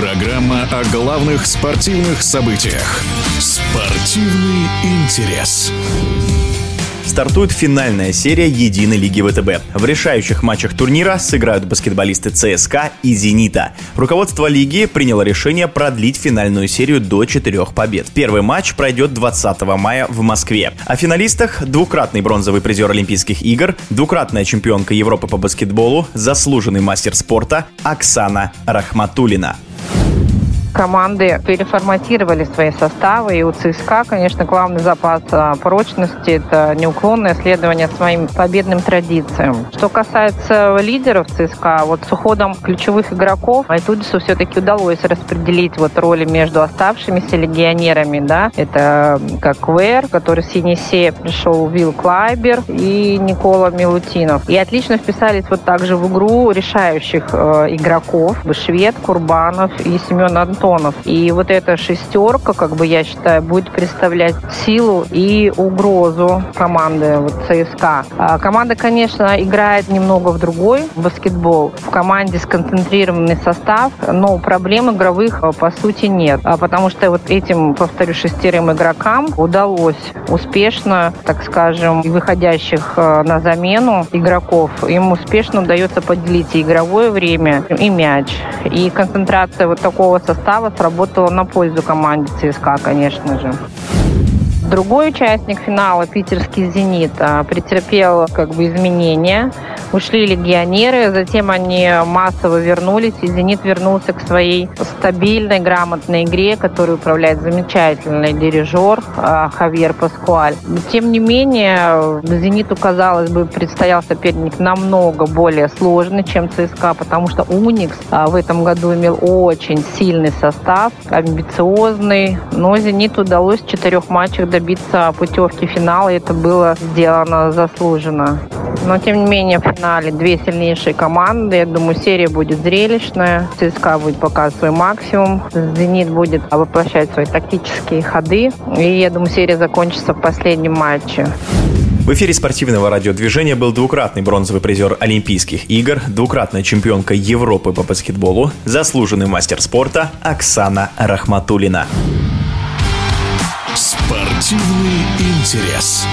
Программа о главных спортивных событиях. Спортивный интерес. Стартует финальная серия Единой лиги ВТБ. В решающих матчах турнира сыграют баскетболисты ЦСКА и «Зенита». Руководство лиги приняло решение продлить финальную серию до четырех побед. Первый матч пройдет 20 мая в Москве. О финалистах двукратный бронзовый призер Олимпийских игр, двукратная чемпионка Европы по баскетболу, заслуженный мастер спорта Оксана Рахматулина команды переформатировали свои составы. И у ЦСКА, конечно, главный запас а, прочности – это неуклонное следование своим победным традициям. Что касается лидеров ЦСКА, вот с уходом ключевых игроков Айтудису все-таки удалось распределить вот роли между оставшимися легионерами. Да? Это как Вэр, который с Енисея пришел, Вилл Клайбер и Никола Милутинов. И отлично вписались вот также в игру решающих э, игроков. Швед, Курбанов и Семен Антонов. И вот эта шестерка, как бы я считаю, будет представлять силу и угрозу команды вот, ЦСКА. А команда, конечно, играет немного в другой баскетбол. В команде сконцентрированный состав, но проблем игровых а, по сути нет. А потому что вот этим, повторю, шестерым игрокам удалось успешно, так скажем, выходящих а, на замену игроков, им успешно удается поделить и игровое время, и мяч. И концентрация вот такого состава состава сработала на пользу команде ЦСКА, конечно же. Другой участник финала, питерский «Зенит», а, претерпел как бы изменения. Ушли легионеры, затем они массово вернулись, и «Зенит» вернулся к своей стабильной, грамотной игре, которую управляет замечательный дирижер а, Хавьер Паскуаль. Тем не менее, «Зениту», казалось бы, предстоял соперник намного более сложный, чем ЦСКА, потому что «Уникс» а, в этом году имел очень сильный состав, амбициозный, но «Зениту» удалось в четырех матчах добиться путевки в финал, и это было сделано заслуженно. Но, тем не менее, в финале две сильнейшие команды. Я думаю, серия будет зрелищная. ЦСКА будет показывать свой максимум. «Зенит» будет воплощать свои тактические ходы. И, я думаю, серия закончится в последнем матче. В эфире спортивного радиодвижения был двукратный бронзовый призер Олимпийских игр, двукратная чемпионка Европы по баскетболу, заслуженный мастер спорта Оксана Рахматулина. Спортивный интерес.